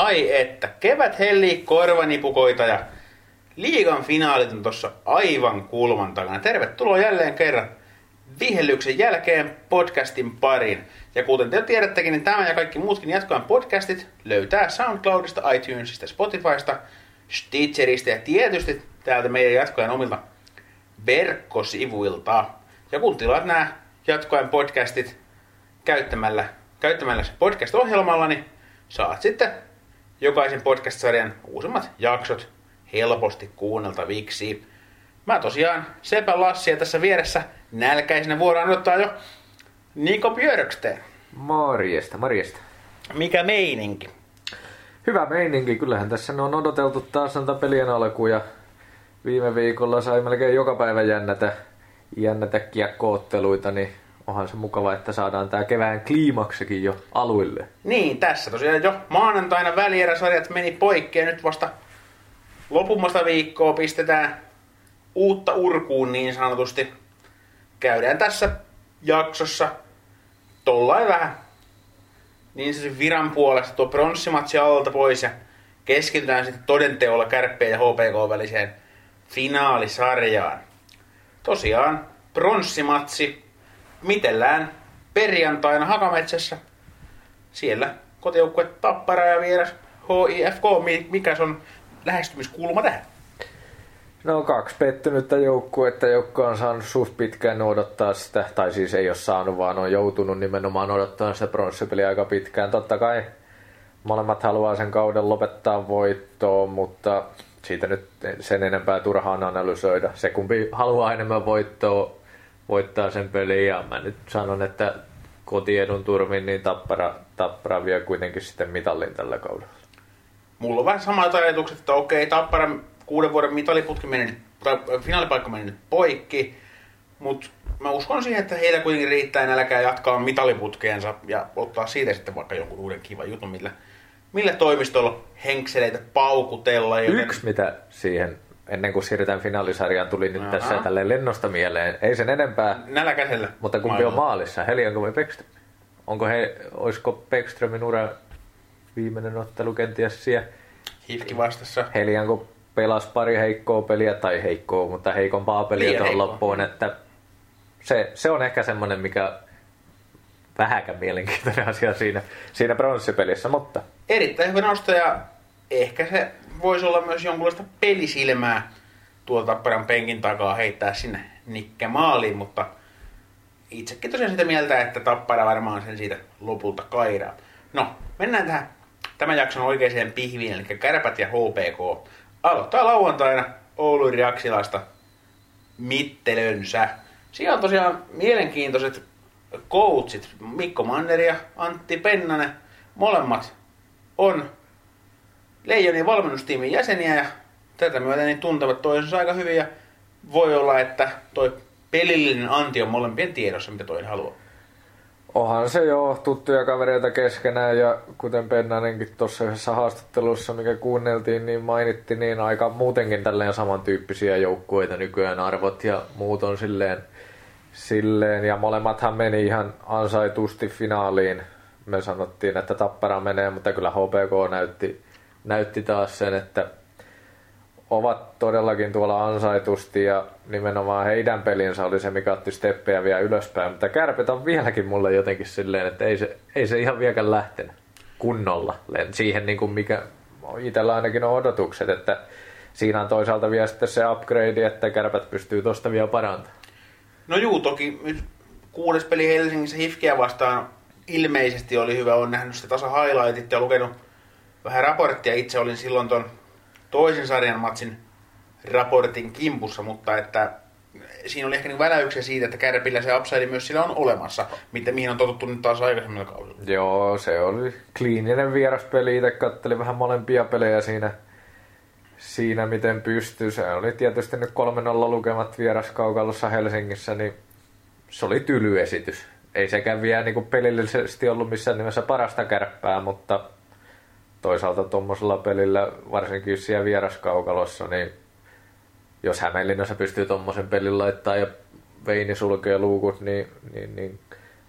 Ai että, kevät hellii korvanipukoita ja liigan finaalit on tossa aivan kulman takana. Tervetuloa jälleen kerran vihellyksen jälkeen podcastin pariin. Ja kuten te jo tiedättekin, niin tämä ja kaikki muutkin jatkojen podcastit löytää SoundCloudista, iTunesista, Spotifysta, Stitcheristä ja tietysti täältä meidän jatkojen omilta verkkosivuilta. Ja kun tilaat nämä jatkojen podcastit käyttämällä, käyttämällä podcast-ohjelmalla, niin saat sitten jokaisen podcast-sarjan uusimmat jaksot helposti kuunneltaviksi. Mä tosiaan Sepä Lassia tässä vieressä nälkäisenä vuoroon odottaa jo Niko Björksteen. Morjesta, morjesta. Mikä meininki? Hyvä meininki, kyllähän tässä on odoteltu taas näitä pelien alkuja. Viime viikolla sai melkein joka päivä jännätä, jännätä kiekkootteluita, niin onhan se mukava, että saadaan tää kevään kliimaksikin jo aluille. Niin, tässä tosiaan jo maanantaina välieräsarjat meni poikki ja nyt vasta lopummasta viikkoa pistetään uutta urkuun niin sanotusti. Käydään tässä jaksossa tollain vähän niin se viran puolesta tuo pronssimatsi alta pois ja keskitytään sitten todenteolla kärppien ja HPK väliseen finaalisarjaan. Tosiaan pronssimatsi mitellään perjantaina Hakametsässä. Siellä kotijoukkue Tappara ja vieras HIFK. Mikä on lähestymiskulma tähän? No kaksi pettynyttä joukkuetta, jotka on saanut suht pitkään odottaa sitä, tai siis ei ole saanut, vaan on joutunut nimenomaan odottaa sitä pronssipeliä aika pitkään. Totta kai molemmat haluaa sen kauden lopettaa voittoon, mutta siitä nyt sen enempää turhaan analysoida. Se kumpi haluaa enemmän voittoa, voittaa sen pelin, ja mä nyt sanon, että kotiedun turmin, niin Tappara, Tappara vie kuitenkin sitten mitallin tällä kaudella. Mulla on vähän samat ajatukset, että okei, Tappara kuuden vuoden mitaliputki meni nyt, tai finaalipaikka meni nyt poikki, mutta mä uskon siihen, että heillä kuitenkin riittää nälkää jatkaa mitaliputkeensa ja ottaa siitä sitten vaikka jonkun uuden kivan jutun, millä, millä toimistolla henkseleitä paukutella. Joten... Yksi, mitä siihen ennen kuin siirrytään finaalisarjaan, tuli nyt Aha. tässä tälleen lennosta mieleen. Ei sen enempää. Nälkäisellä. Mutta kumpi on maalissa? Helianko vai Beckström? Onko he, olisiko Beckströmin ura viimeinen ottelu kenties siellä? Hifki vastassa. Helianko pelas pari heikkoa peliä, tai heikkoa, mutta heikompaa peliä tuohon loppuun, että se, se on ehkä semmoinen, mikä vähäkään mielenkiintoinen asia siinä, siinä pronssipelissä, mutta... Erittäin hyvä nosto ja ehkä se voisi olla myös jonkunlaista pelisilmää tuolta Tapparan penkin takaa heittää sinne Nikke maaliin, mutta itsekin tosiaan sitä mieltä, että Tappara varmaan sen siitä lopulta kairaa. No, mennään tähän tämän jakson oikeaan pihviin, eli Kärpät ja HPK aloittaa lauantaina Oulun Jaksilasta mittelönsä. Siellä on tosiaan mielenkiintoiset coachit, Mikko Manner ja Antti Pennanen. Molemmat on Leijonin valmennustiimin jäseniä ja tätä myötä niin tuntevat toisensa aika hyvin ja voi olla, että toi pelillinen anti on molempien tiedossa, mitä toinen haluaa. Onhan se jo tuttuja kavereita keskenään ja kuten Pennanenkin tuossa yhdessä haastattelussa, mikä kuunneltiin, niin mainitti, niin aika muutenkin tälleen samantyyppisiä joukkueita nykyään arvot ja muut on silleen, silleen ja molemmathan meni ihan ansaitusti finaaliin. Me sanottiin, että Tappara menee, mutta kyllä HPK näytti, näytti taas sen, että ovat todellakin tuolla ansaitusti ja nimenomaan heidän pelinsä oli se, mikä otti steppejä vielä ylöspäin. Mutta kärpet on vieläkin mulle jotenkin silleen, että ei se, ei se ihan vieläkään lähtenyt kunnolla siihen, niin kuin mikä itsellä ainakin on odotukset, että siinä on toisaalta vielä sitten se upgrade, että kärpät pystyy tosta vielä parantamaan. No juu, toki kuudes peli Helsingissä Hifkiä vastaan ilmeisesti oli hyvä. Olen nähnyt sitä tasa highlightit ja lukenut vähän raporttia. Itse olin silloin ton toisen sarjan matsin raportin kimpussa, mutta että siinä oli ehkä niin väläyksiä siitä, että Kärpillä se upside myös sillä on olemassa, mitä, mihin on totuttu nyt taas aikaisemmilla kausilla. Joo, se oli kliininen vieraspeli. Itse kattelin vähän molempia pelejä siinä, siinä miten pystyy. Se oli tietysti nyt 3-0 lukemat vieraskaukalossa Helsingissä, niin se oli tyly esitys. Ei sekään vielä niin pelillisesti ollut missään nimessä parasta kärppää, mutta toisaalta tuommoisella pelillä, varsinkin siellä vieraskaukalossa, niin jos Hämeenlinnassa pystyy tuommoisen pelin laittaa ja Veini sulkee luukut, niin, niin, niin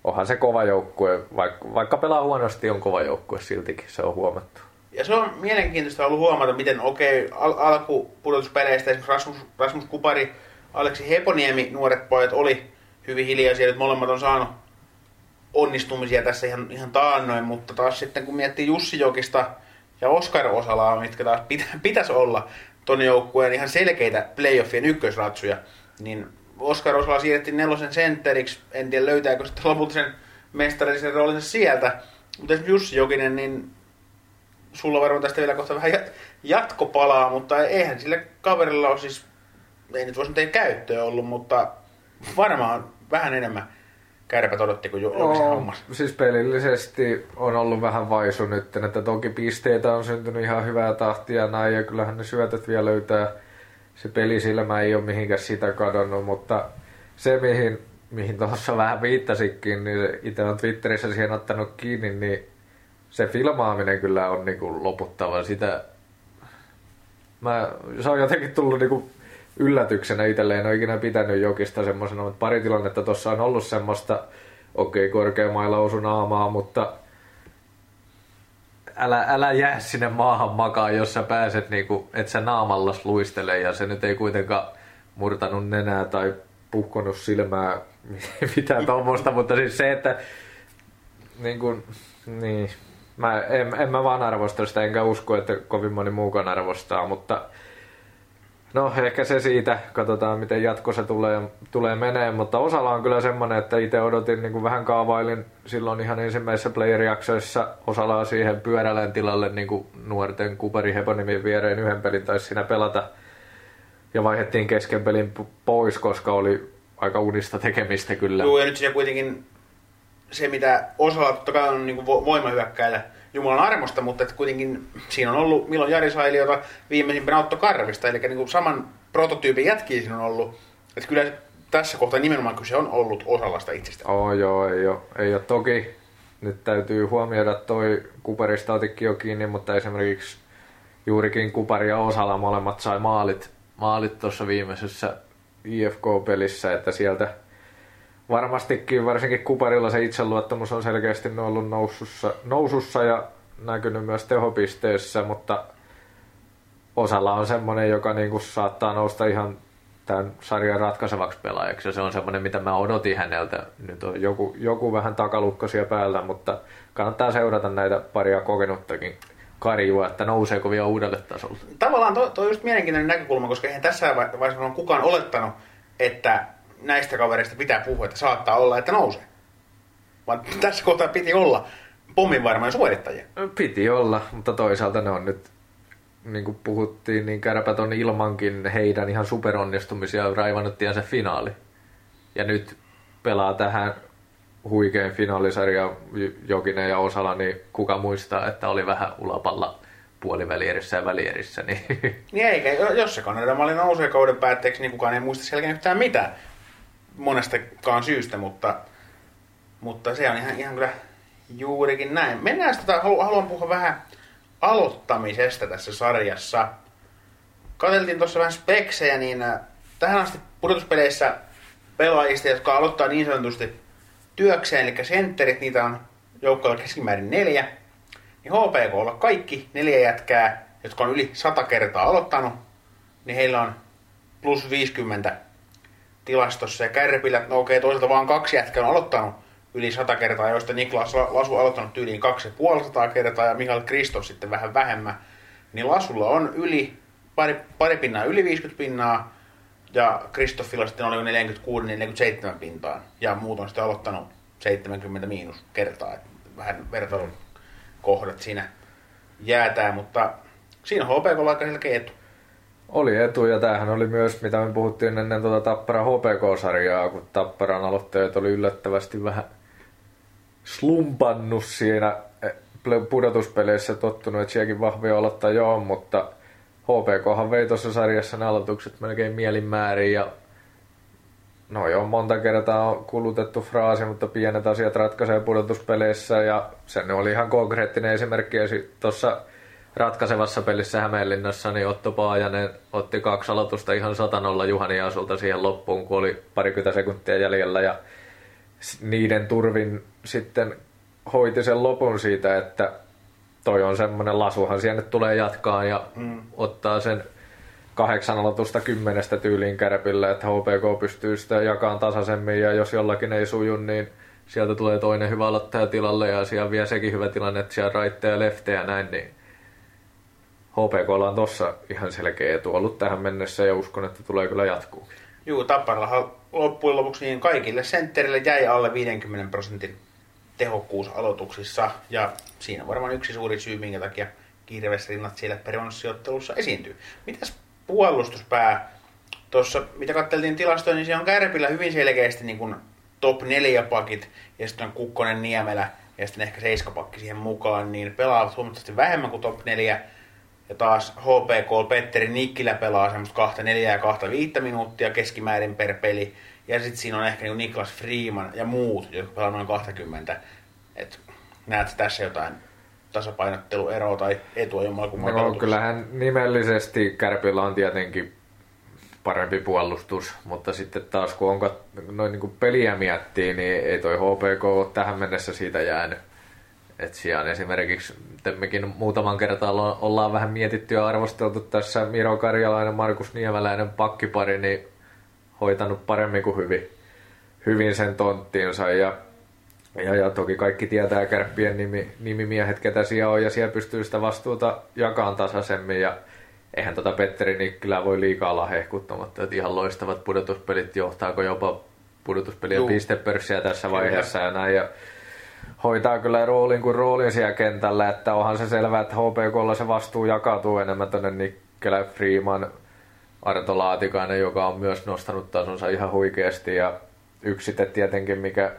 onhan se kova joukkue. Vaikka, vaikka pelaa huonosti, on kova joukkue siltikin, se on huomattu. Ja se on mielenkiintoista ollut huomata, miten okei, okay, al- alkupudotuspeleistä esimerkiksi Rasmus, Rasmus Kupari, Aleksi Heponiemi, nuoret pojat oli hyvin hiljaisia, nyt molemmat on saanut onnistumisia tässä ihan, ihan taannoin, mutta taas sitten kun miettii Jussi Jokista ja Oskar Osalaa, mitkä taas pitä, pitäisi olla ton joukkueen ihan selkeitä playoffien ykkösratsuja, niin Oskar Osala siirrettiin nelosen sentteriksi, en tiedä löytääkö sitten lopulta sen mestarillisen roolinsa sieltä, mutta esimerkiksi Jussi Jokinen, niin sulla varmaan tästä vielä kohta vähän jatkopalaa, mutta eihän sillä kaverilla ole siis, ei nyt voisi tehdä käyttöä ollut, mutta varmaan vähän enemmän kärpät odotti kuin Jokisen hommas. Siis pelillisesti on ollut vähän vaisu nyt, että toki pisteitä on syntynyt ihan hyvää tahtia näin ja kyllähän ne syötöt vielä löytää. Se pelisilmä ei ole mihinkään sitä kadonnut, mutta se mihin, mihin tuossa vähän viittasikin, niin itse on Twitterissä siihen ottanut kiinni, niin se filmaaminen kyllä on niin kuin loputtava. Sitä, mä, se on jotenkin tullut niin kuin yllätyksenä itselleen. En ole ikinä pitänyt jokista semmoisena, mutta pari tilannetta tuossa on ollut semmoista, okei okay, korkeamailla osu naamaa, mutta älä, älä jää sinne maahan makaa, jos sä pääset, niin kuin, et sä naamallas luistele ja se nyt ei kuitenkaan murtanut nenää tai puhkonut silmää, mitään tuommoista, mutta siis se, että niin kuin, niin, mä, en, en mä vaan arvosta sitä, enkä usko, että kovin moni muukaan arvostaa, mutta No ehkä se siitä, katsotaan miten jatkossa tulee, tulee menee, mutta osalla on kyllä semmoinen, että itse odotin niin kuin vähän kaavailin silloin ihan ensimmäisessä player-jaksoissa osallaan siihen pyöräleen tilalle niin kuin nuorten Kupari Heponimin viereen yhden pelin taisi siinä pelata ja vaihdettiin kesken pelin pois, koska oli aika unista tekemistä kyllä. Joo, ja nyt siinä kuitenkin se, mitä osalla totta kai on niin voimahyökkäillä, Jumalan armosta, mutta että kuitenkin siinä on ollut milloin Jari Sailiota viimeisimpänä Otto Karvista, eli niin kuin saman prototyypin jätkiä siinä on ollut. Että kyllä tässä kohtaa nimenomaan kyse on ollut osallasta itsestä. Oh, joo, ei ole, ei ole. Toki nyt täytyy huomioida toi Kuparista otikin jo kiinni, mutta esimerkiksi juurikin Kupari ja Osala molemmat sai maalit, maalit tuossa viimeisessä IFK-pelissä, että sieltä varmastikin varsinkin Kuparilla se itseluottamus on selkeästi ollut nousussa, nousussa ja näkynyt myös tehopisteessä, mutta osalla on semmoinen, joka niinku saattaa nousta ihan tämän sarjan ratkaisevaksi pelaajaksi ja se on semmoinen, mitä mä odotin häneltä. Nyt on joku, joku vähän takalukkosia päällä, mutta kannattaa seurata näitä paria kokenuttakin karjua, että nouseeko vielä uudelle tasolle. Tavallaan tuo on just mielenkiintoinen näkökulma, koska eihän tässä vaiheessa on kukaan olettanut, että näistä kavereista pitää puhua, että saattaa olla, että nousee. Vaan tässä kohtaa piti olla pomminvarmoja suorittajia. Piti olla, mutta toisaalta ne on nyt, niin kuin puhuttiin, niin kärpät on ilmankin heidän ihan superonnistumisia raivannut se finaali. Ja nyt pelaa tähän huikein finaalisarja Jokinen ja Osala, niin kuka muistaa, että oli vähän ulapalla puolivälierissä ja välierissä. Niin, niin eikä, jos se Kanada malli nousee kauden päätteeksi, niin kukaan ei muista selkeä yhtään mitään monestakaan syystä, mutta, mutta se on ihan, ihan kyllä juurikin näin. Mennään sitä, haluan puhua vähän aloittamisesta tässä sarjassa. Kateltiin tuossa vähän speksejä, niin äh, tähän asti pudotuspeleissä pelaajista, jotka aloittaa niin sanotusti työkseen, eli sentterit, niitä on joukkoilla keskimäärin neljä. Niin HPK kaikki neljä jätkää, jotka on yli sata kertaa aloittanut, niin heillä on plus 50 tilastossa. Ja Kärpillä, no okei, toisaalta vaan kaksi jätkää on aloittanut yli sata kertaa, joista Niklas Lasu on aloittanut yli kaksi ja puoli sataa kertaa ja Mikael Kristos sitten vähän vähemmän. Niin Lasulla on yli, pari, pari pinnaa yli 50 pinnaa ja Kristoffilla sitten oli 46-47 pintaa ja muut on sitten aloittanut 70 miinus kertaa. Vähän vertailun kohdat siinä jäätää, mutta siinä HPK on aika selkeä etu. Oli etu ja tämähän oli myös, mitä me puhuttiin ennen tuota Tappara HPK-sarjaa, kun Tapparan aloitteet oli yllättävästi vähän slumpannut siinä eh, pudotuspeleissä tottunut, että sielläkin vahvia aloittaa joo, mutta HPKhan vei tuossa sarjassa ne aloitukset melkein mielinmäärin ja no joo, monta kertaa on kulutettu fraasi, mutta pienet asiat ratkaisee pudotuspeleissä ja sen oli ihan konkreettinen esimerkki. Tuossa ratkaisevassa pelissä Hämeenlinnassa, niin Otto Paajanen otti kaksi aloitusta ihan satanolla Juhani Asulta siihen loppuun, kun oli parikymmentä sekuntia jäljellä ja niiden turvin sitten hoiti sen lopun siitä, että toi on semmoinen lasuhan siellä nyt tulee jatkaa ja mm. ottaa sen kahdeksan aloitusta kymmenestä tyyliin kärpillä, että HPK pystyy sitä jakamaan tasaisemmin ja jos jollakin ei suju, niin sieltä tulee toinen hyvä aloittaja tilalle ja siellä vielä sekin hyvä tilanne, että siellä raitteja ja leftejä ja näin, niin HPK on tossa ihan selkeä etu ollut tähän mennessä ja uskon, että tulee kyllä jatkuu. Juu, Tapparallahan loppujen lopuksi niin kaikille sentterille jäi alle 50 prosentin tehokkuus aloituksissa ja siinä varmaan yksi suuri syy, minkä takia kirvesrinnat siellä peronssiottelussa esiintyy. Mitäs puolustuspää? Tuossa, mitä katseltiin tilastoja, niin siellä on Kärpillä hyvin selkeästi niin kuin top 4 pakit ja sitten on Kukkonen Niemelä ja sitten ehkä seiskapakki siihen mukaan, niin pelaa huomattavasti vähemmän kuin top 4. Ja taas HPK Petteri Nikkilä pelaa semmoista kahta neljää ja kahta viittä minuuttia keskimäärin per peli. Ja sitten siinä on ehkä niin Niklas Freeman ja muut, jotka pelaa noin 20. Et näet tässä jotain tasapainottelueroa tai etua jommalla kummalla no, kyllähän nimellisesti Kärpillä on tietenkin parempi puolustus, mutta sitten taas kun onko noin niin peliä miettii, niin ei toi HPK ole tähän mennessä siitä jäänyt. Et siellä esimerkiksi mekin muutaman kertaa ollaan vähän mietitty ja arvosteltu tässä Miro Karjalainen, Markus Niemeläinen pakkipari, niin hoitanut paremmin kuin hyvin, hyvin sen tonttiinsa. Ja, ja, ja toki kaikki tietää kärppien nimi, nimimiehet, ketä siellä on, ja siellä pystyy sitä vastuuta jakamaan tasaisemmin. Ja eihän tota Petteri Nikkilää voi liikaa olla hehkuttamatta, että ihan loistavat pudotuspelit, johtaako jopa pudotuspelien pistepörssiä tässä vaiheessa ja näin. Ja hoitaa kyllä roolin kuin roolin siellä kentällä, että onhan se selvää, että HPKlla se vastuu jakautuu enemmän tuonne Nikkelä, Freeman, Arto Laatikainen, joka on myös nostanut tasonsa ihan huikeasti ja yksi tietenkin, mikä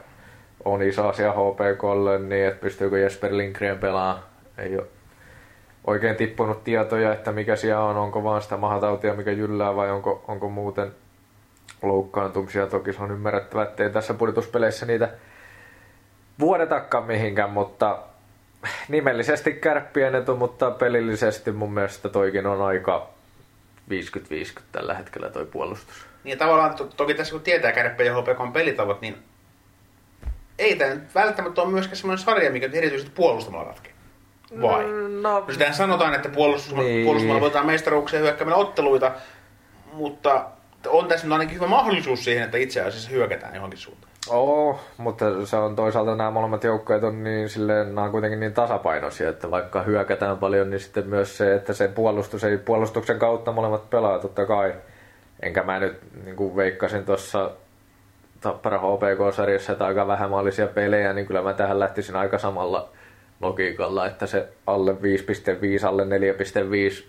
on iso asia HPKlle, niin että pystyykö Jesper Lindgren pelaamaan. Ei ole oikein tippunut tietoja, että mikä siellä on, onko vaan sitä mahatautia, mikä jyllää vai onko, onko muuten loukkaantumisia. Toki se on ymmärrettävä, että ei tässä pudotuspeleissä niitä vuodetakaan mihinkään, mutta nimellisesti kärppien etu, mutta pelillisesti mun mielestä toikin on aika 50-50 tällä hetkellä toi puolustus. Niin tavallaan to- toki tässä kun tietää kärppien ja HPK pelitavat, niin ei tämä välttämättä ole myöskään semmoinen sarja, mikä erityisesti puolustamalla ratkeaa. Vai? Mm, no, no sanotaan, että puolustus, niin. puolustamalla voitetaan mestaruuksia hyökkäämällä otteluita, mutta on tässä nyt ainakin hyvä mahdollisuus siihen, että itse asiassa hyökätään johonkin suuntaan. Oo, mutta se on toisaalta nämä molemmat joukkueet on niin silleen, nämä on kuitenkin niin tasapainoisia, että vaikka hyökätään paljon, niin sitten myös se, että se puolustus ei puolustuksen kautta molemmat pelaa totta kai. Enkä mä nyt niin kuin veikkasin tuossa Tappara HPK-sarjassa, että aika vähämaallisia pelejä, niin kyllä mä tähän lähtisin aika samalla logiikalla, että se alle 5.5, alle 4.5,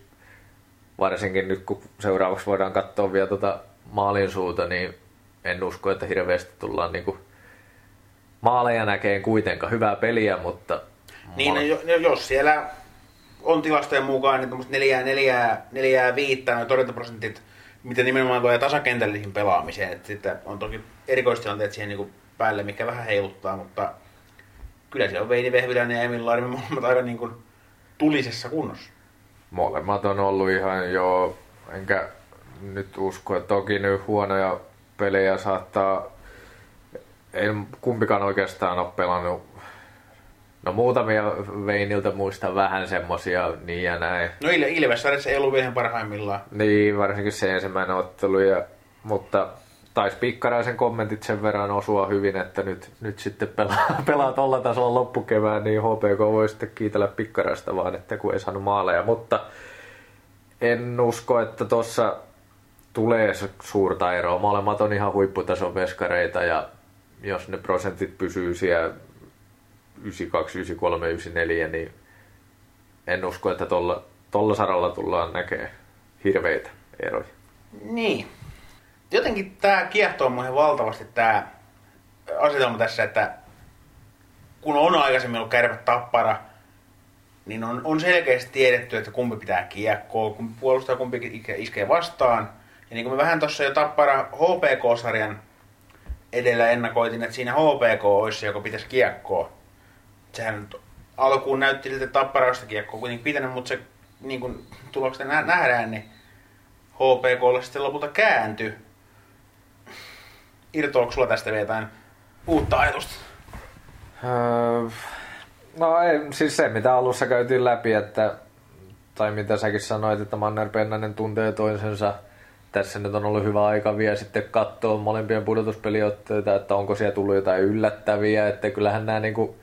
varsinkin nyt kun seuraavaksi voidaan katsoa vielä tuota maalin suuta, niin en usko, että hirveästi tullaan niinku maaleja näkeen kuitenkaan. Hyvää peliä, mutta... Niin, no, jos siellä on tilastojen mukaan niin neljää, neljää, neljää viittä noin torjuntaprosentit, mitä nimenomaan tulee tasakentällisiin pelaamiseen. Että sitten on toki erikoistilanteet siihen niin päälle, mikä vähän heiluttaa, mutta kyllä siellä on Veini Vehviläinen ja Emil Laarimme molemmat aika niin kuin tulisessa kunnossa. Molemmat on ollut ihan jo, enkä nyt usko, että toki nyt huonoja pelejä saattaa, ei kumpikaan oikeastaan ole pelannut No muutamia Veiniltä muista vähän semmosia niin ja näin. No Il- Ilves ei ollut vielä parhaimmillaan. Niin, varsinkin se ensimmäinen ottelu. Ja, mutta taisi Pikkaraisen kommentit sen verran osua hyvin, että nyt, nyt sitten pelaa, pelaa tuolla tasolla loppukevään, niin HPK voi sitten kiitellä Pikkaraista vaan, että kun ei saanut maaleja. Mutta en usko, että tuossa tulee suurta eroa. Molemmat on ihan huipputason veskareita ja jos ne prosentit pysyy siellä 92, 93, 94, niin en usko, että tuolla, tuolla saralla tullaan näkee hirveitä eroja. Niin. Jotenkin tämä kiehtoo muihin valtavasti tämä asetelma tässä, että kun on aikaisemmin ollut kärpät tappara, niin on, on selkeästi tiedetty, että kumpi pitää kiekkoa, kumpi puolustaa, kumpi iskee vastaan – ja niin kuin me vähän tuossa jo Tappara HPK-sarjan edellä ennakoitin, että siinä HPK olisi se, joka pitäisi kiekkoa. Sehän alkuun näytti siltä, että kiekkoa kuitenkin pitänyt, mutta se niin kuin tuloksena nähdään, niin HPKlle sitten lopulta kääntyi. Irtoako sulla tästä vielä jotain uutta ajatusta? Öö, No ei, siis se mitä alussa käytiin läpi, että, tai mitä säkin sanoit, että Manner Pennanen tuntee toisensa. Tässä nyt on ollut hyvä aika vielä sitten katsoa molempien pudotuspeliotteita, että onko siellä tullut jotain yllättäviä, että kyllähän nämä niinku,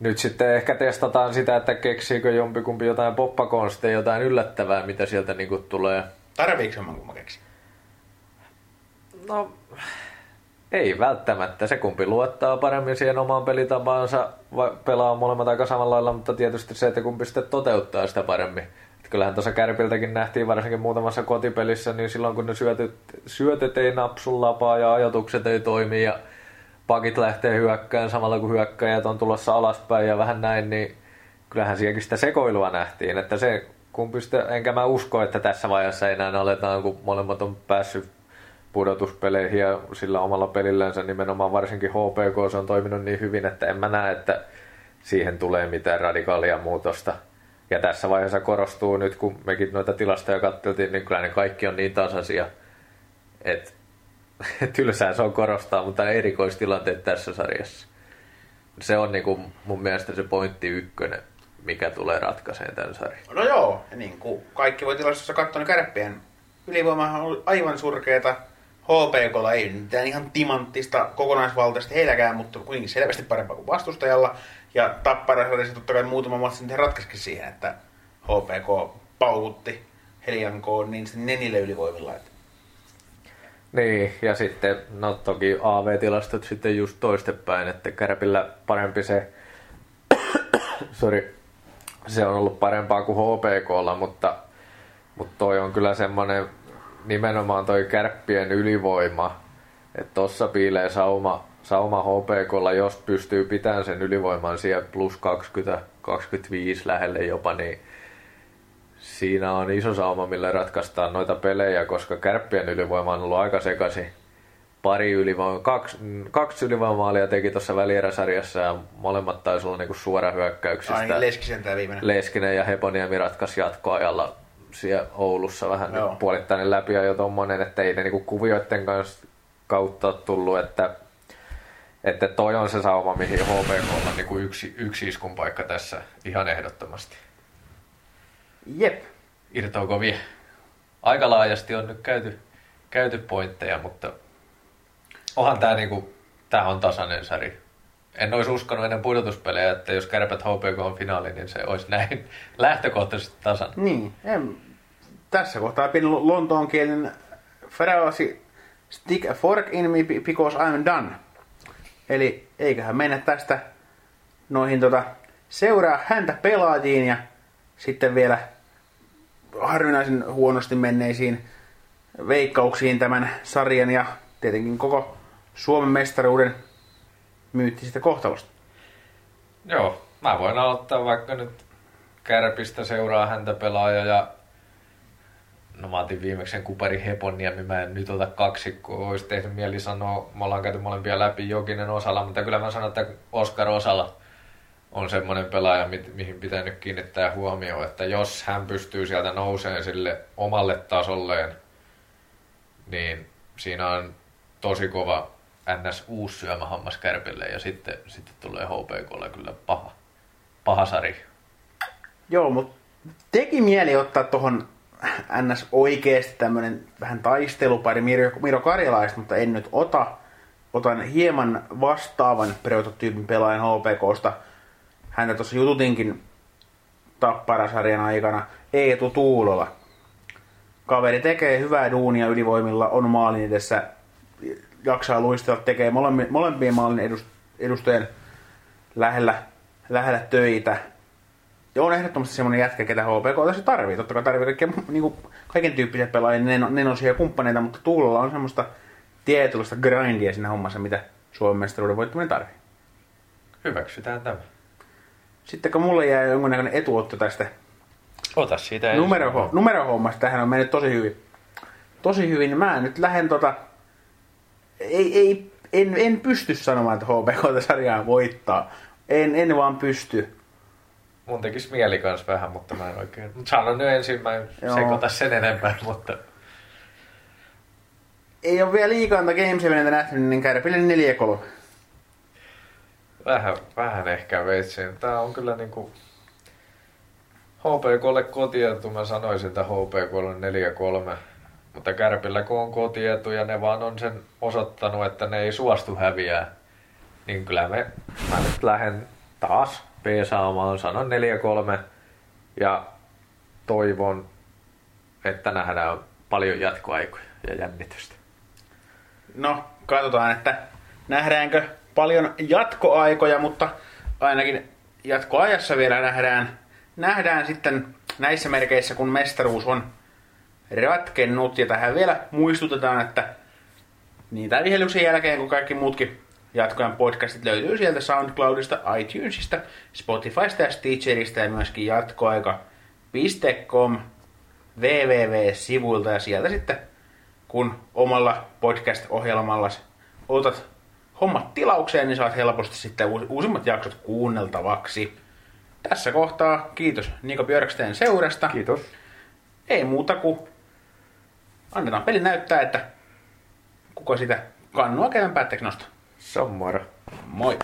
nyt sitten ehkä testataan sitä, että keksiikö jompikumpi jotain poppakonsteja, jotain yllättävää, mitä sieltä niinku tulee. Tarviiko mä keksin? No, ei välttämättä. Se kumpi luottaa paremmin siihen omaan pelitapaansa, pelaa molemmat aika samalla lailla, mutta tietysti se, että kumpi sitten toteuttaa sitä paremmin. Kyllähän tuossa Kärpiltäkin nähtiin varsinkin muutamassa kotipelissä, niin silloin kun ne syötet, syötet ei napsun lapaa ja ajatukset ei toimi ja pakit lähtee hyökkään samalla kun hyökkäjät on tulossa alaspäin ja vähän näin, niin kyllähän sielläkin sitä sekoilua nähtiin. Että se kumpi sitten, enkä mä usko, että tässä vaiheessa enää aletaan, kun molemmat on päässyt pudotuspeleihin ja sillä omalla pelillänsä nimenomaan varsinkin HPK se on toiminut niin hyvin, että en mä näe, että siihen tulee mitään radikaalia muutosta. Ja tässä vaiheessa korostuu nyt, kun mekin noita tilastoja katteltiin, niin kyllä ne kaikki on niin tasaisia, että tylsää se on korostaa, mutta erikoistilanteet tässä sarjassa. Se on niin kuin mun mielestä se pointti ykkönen, mikä tulee ratkaiseen tämän sarjan. No joo, niin kuin kaikki voi tilastossa katsoa, niin kärppien ylivoima on aivan surkeeta HPKlla ei mitään ihan timanttista kokonaisvaltaista heilläkään, mutta kuitenkin selvästi parempaa kuin vastustajalla. Ja Tapparassa totta kai muutama matsi sitten ratkaisikin siihen, että HPK paukutti Heliankoon niin sitten nenille ylivoimilla. Että... Niin, ja sitten, no toki AV-tilastot sitten just toistepäin, että Kärpillä parempi se, sorry, se on ollut parempaa kuin HPKlla, mutta, mutta toi on kyllä semmoinen nimenomaan toi kärppien ylivoima, että tossa piilee sauma, sauma HPKlla, jos pystyy pitämään sen ylivoiman siellä plus 20, 25 lähelle jopa, niin siinä on iso sauma, millä ratkaistaan noita pelejä, koska kärppien ylivoima on ollut aika sekaisin. Pari ylivoima, kaksi, kaksi ylivoimaalia teki tuossa välieräsarjassa ja molemmat taisi olla niinku suora hyökkäyksistä. Ai, Leskisen tämä viimeinen. Leskinen ja Heponiemi ratkaisi jatkoajalla siellä Oulussa vähän Joo. puolittainen läpi ja jo tommonen, että ei ne niinku kuvioiden kanssa kautta tullut, että, että toi on se sauma, mihin HPK on niinku yksi, yksi iskun paikka tässä ihan ehdottomasti. Jep. Irtoako vielä? Aika laajasti on nyt käyty, käyty pointteja, mutta onhan tämä niinku, tää on tasainen sari. En olisi uskonut ennen pudotuspelejä, että jos kärpät HPK on finaali, niin se olisi näin lähtökohtaisesti tasan. Niin, en, tässä kohtaa pieni lontoon kielen stick a fork in me because I'm done. Eli eiköhän mennä tästä noihin tota, seuraa häntä pelaajiin ja sitten vielä harvinaisen huonosti menneisiin veikkauksiin tämän sarjan ja tietenkin koko Suomen mestaruuden myyttisistä kohtalosta. Joo, mä voin aloittaa vaikka nyt Kärpistä seuraa häntä pelaaja ja no mä otin viimeksi sen Kupari Heponiemi, mä en nyt ota kaksikko, olisi tehnyt mieli sanoa, me ollaan käyty molempia läpi Jokinen osalla, mutta kyllä mä sanon, että Oskar Osala on semmoinen pelaaja, mi- mihin pitää nyt kiinnittää huomioon, että jos hän pystyy sieltä nouseen sille omalle tasolleen, niin siinä on tosi kova ns. uusi syömähammas Kärpille ja sitten, sitten tulee HPKlle kyllä paha, paha sari. Joo, mutta teki mieli ottaa tuohon ns. oikeasti tämmönen vähän taistelupari Miro, Miro Karjalaista, mutta en nyt ota. Otan hieman vastaavan prototyypin pelaajan HPKsta. Häntä tuossa jututinkin Tapparasarjan aikana. Eetu Tuulola. Kaveri tekee hyvää duunia ylivoimilla, on maalin edessä, jaksaa luistella, tekee molempien maalin edustajien lähellä, lähellä töitä ja on ehdottomasti semmoinen jätkä, ketä HPK tässä tarvii. Totta kai tarvii kaikkia, niin kuin, kaiken tyyppisiä pelaajia, ne, ne on siellä kumppaneita, mutta Tuulolla on semmoista tietynlaista grindia siinä hommassa, mitä Suomen mestaruuden voittaminen tarvii. Hyväksytään tämä. Sitten kun mulle jää jonkunnäköinen etuotto tästä Ota siitä numero, numerohommasta, tähän on mennyt tosi hyvin. Tosi hyvin. Mä nyt lähden tota... Ei, ei, en, en pysty sanomaan, että HPK sarjaa voittaa. En, en vaan pysty mun tekisi mieli kans vähän, mutta mä en oikein... Mut sanon nyt ensin, mä en Joo. sekoita sen enempää, mutta... Ei ole vielä liikaa antaa Game 7 nähty, niin Kärpille 4 3. Vähän, vähän ehkä veitsin. Tää on kyllä niinku... HPKlle kotietu, mä sanoisin, että HPKlle 4-3. Mutta Kärpillä kun on kotietu ja ne vaan on sen osoittanut, että ne ei suostu häviää, niin kyllä me, mä nyt lähden taas peesaamaan, sanon 4-3 ja toivon, että nähdään paljon jatkoaikoja ja jännitystä. No, katsotaan, että nähdäänkö paljon jatkoaikoja, mutta ainakin jatkoajassa vielä nähdään, nähdään sitten näissä merkeissä, kun mestaruus on ratkennut. Ja tähän vielä muistutetaan, että tämän vihellyksen jälkeen, kun kaikki muutkin jatkojen podcastit löytyy sieltä SoundCloudista, iTunesista, Spotifysta ja Stitcherista ja myöskin jatkoaika.com www-sivuilta ja sieltä sitten kun omalla podcast-ohjelmalla otat hommat tilaukseen, niin saat helposti sitten uusimmat jaksot kuunneltavaksi. Tässä kohtaa kiitos Niko Björksteen seurasta. Kiitos. Ei muuta kuin annetaan peli näyttää, että kuka sitä kannua kevään päätteeksi nostaa. Moro. Moi!